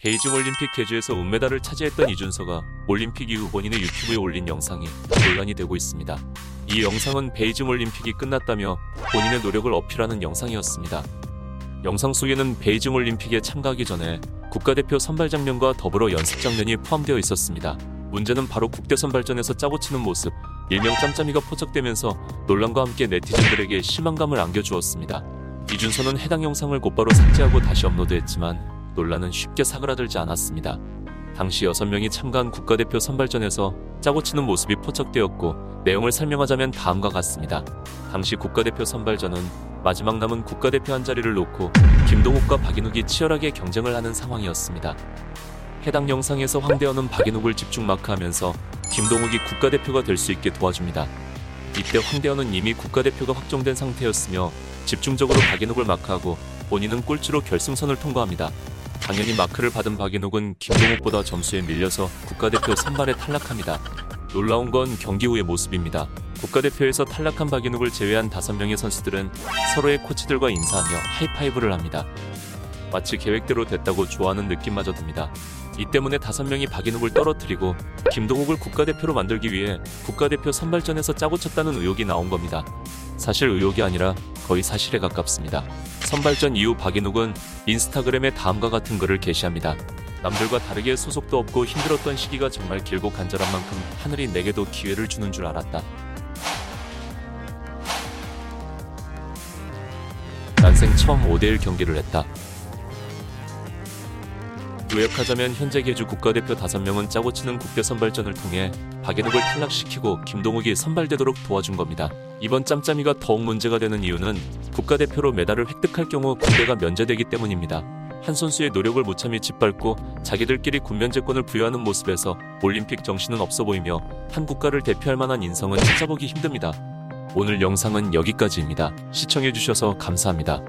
베이징 올림픽 개주에서 은메달을 차지했던 이준서가 올림픽 이후 본인의 유튜브에 올린 영상이 논란이 되고 있습니다. 이 영상은 베이징 올림픽이 끝났다며 본인의 노력을 어필하는 영상이었습니다. 영상 속에는 베이징 올림픽에 참가하기 전에 국가대표 선발 장면과 더불어 연습 장면이 포함되어 있었습니다. 문제는 바로 국대 선발전에서 짜고 치는 모습, 일명 짬짬이가 포착되면서 논란과 함께 네티즌들에게 실망감을 안겨주었습니다. 이준서는 해당 영상을 곧바로 삭제하고 다시 업로드했지만 논란은 쉽게 사그라들지 않았습니다. 당시 6명이 참가한 국가대표 선발전에서 짜고 치는 모습이 포착되었고 내용을 설명하자면 다음과 같습니다. 당시 국가대표 선발전은 마지막 남은 국가대표 한 자리를 놓고 김동욱과 박인욱이 치열하게 경쟁을 하는 상황이었습니다. 해당 영상에서 황대현은 박인욱을 집중 마크하면서 김동욱이 국가대표가 될 수 있게 도와줍니다. 이때 황대현은 이미 국가대표가 확정된 상태였으며 집중적으로 박인욱을 마크하고 본인은 꼴찌로 결승선을 통과합니다. 당연히 마크를 받은 박인욱은 김동욱보다 점수에 밀려서 국가대표 선발에 탈락합니다. 놀라운 건 경기 후의 모습입니다. 국가대표에서 탈락한 박인욱을 제외한 5명의 선수들은 서로의 코치들과 인사하며 하이파이브를 합니다. 마치 계획대로 됐다고 좋아하는 느낌마저 듭니다. 이 때문에 5명이 박인욱을 떨어뜨리고 김동욱을 국가대표로 만들기 위해 국가대표 선발전에서 짜고 쳤다는 의혹이 나온 겁니다. 사실 의혹이 아니라 거의 사실에 가깝습니다. 선발전 이후 박인욱은 인스타그램에 다음과 같은 글을 게시합니다. 남들과 다르게 소속도 없고 힘들었던 시기가 정말 길고 간절한 만큼 하늘이 내게도 기회를 주는 줄 알았다. 난생 처음 5대1 경기를 했다. 요약하자면 현재 개주 국가대표 5명은 짜고 치는 국대 선발전을 통해 박인욱을 탈락시키고 김동욱이 선발되도록 도와준 겁니다. 이번 짬짬이가 더욱 문제가 되는 이유는 국가대표로 메달을 획득할 경우 군대가 면제되기 때문입니다. 한 선수의 노력을 무참히 짓밟고 자기들끼리 군면제권을 부여하는 모습에서 올림픽 정신은 없어 보이며 한 국가를 대표할 만한 인성은 찾아보기 힘듭니다. 오늘 영상은 여기까지입니다. 시청해주셔서 감사합니다.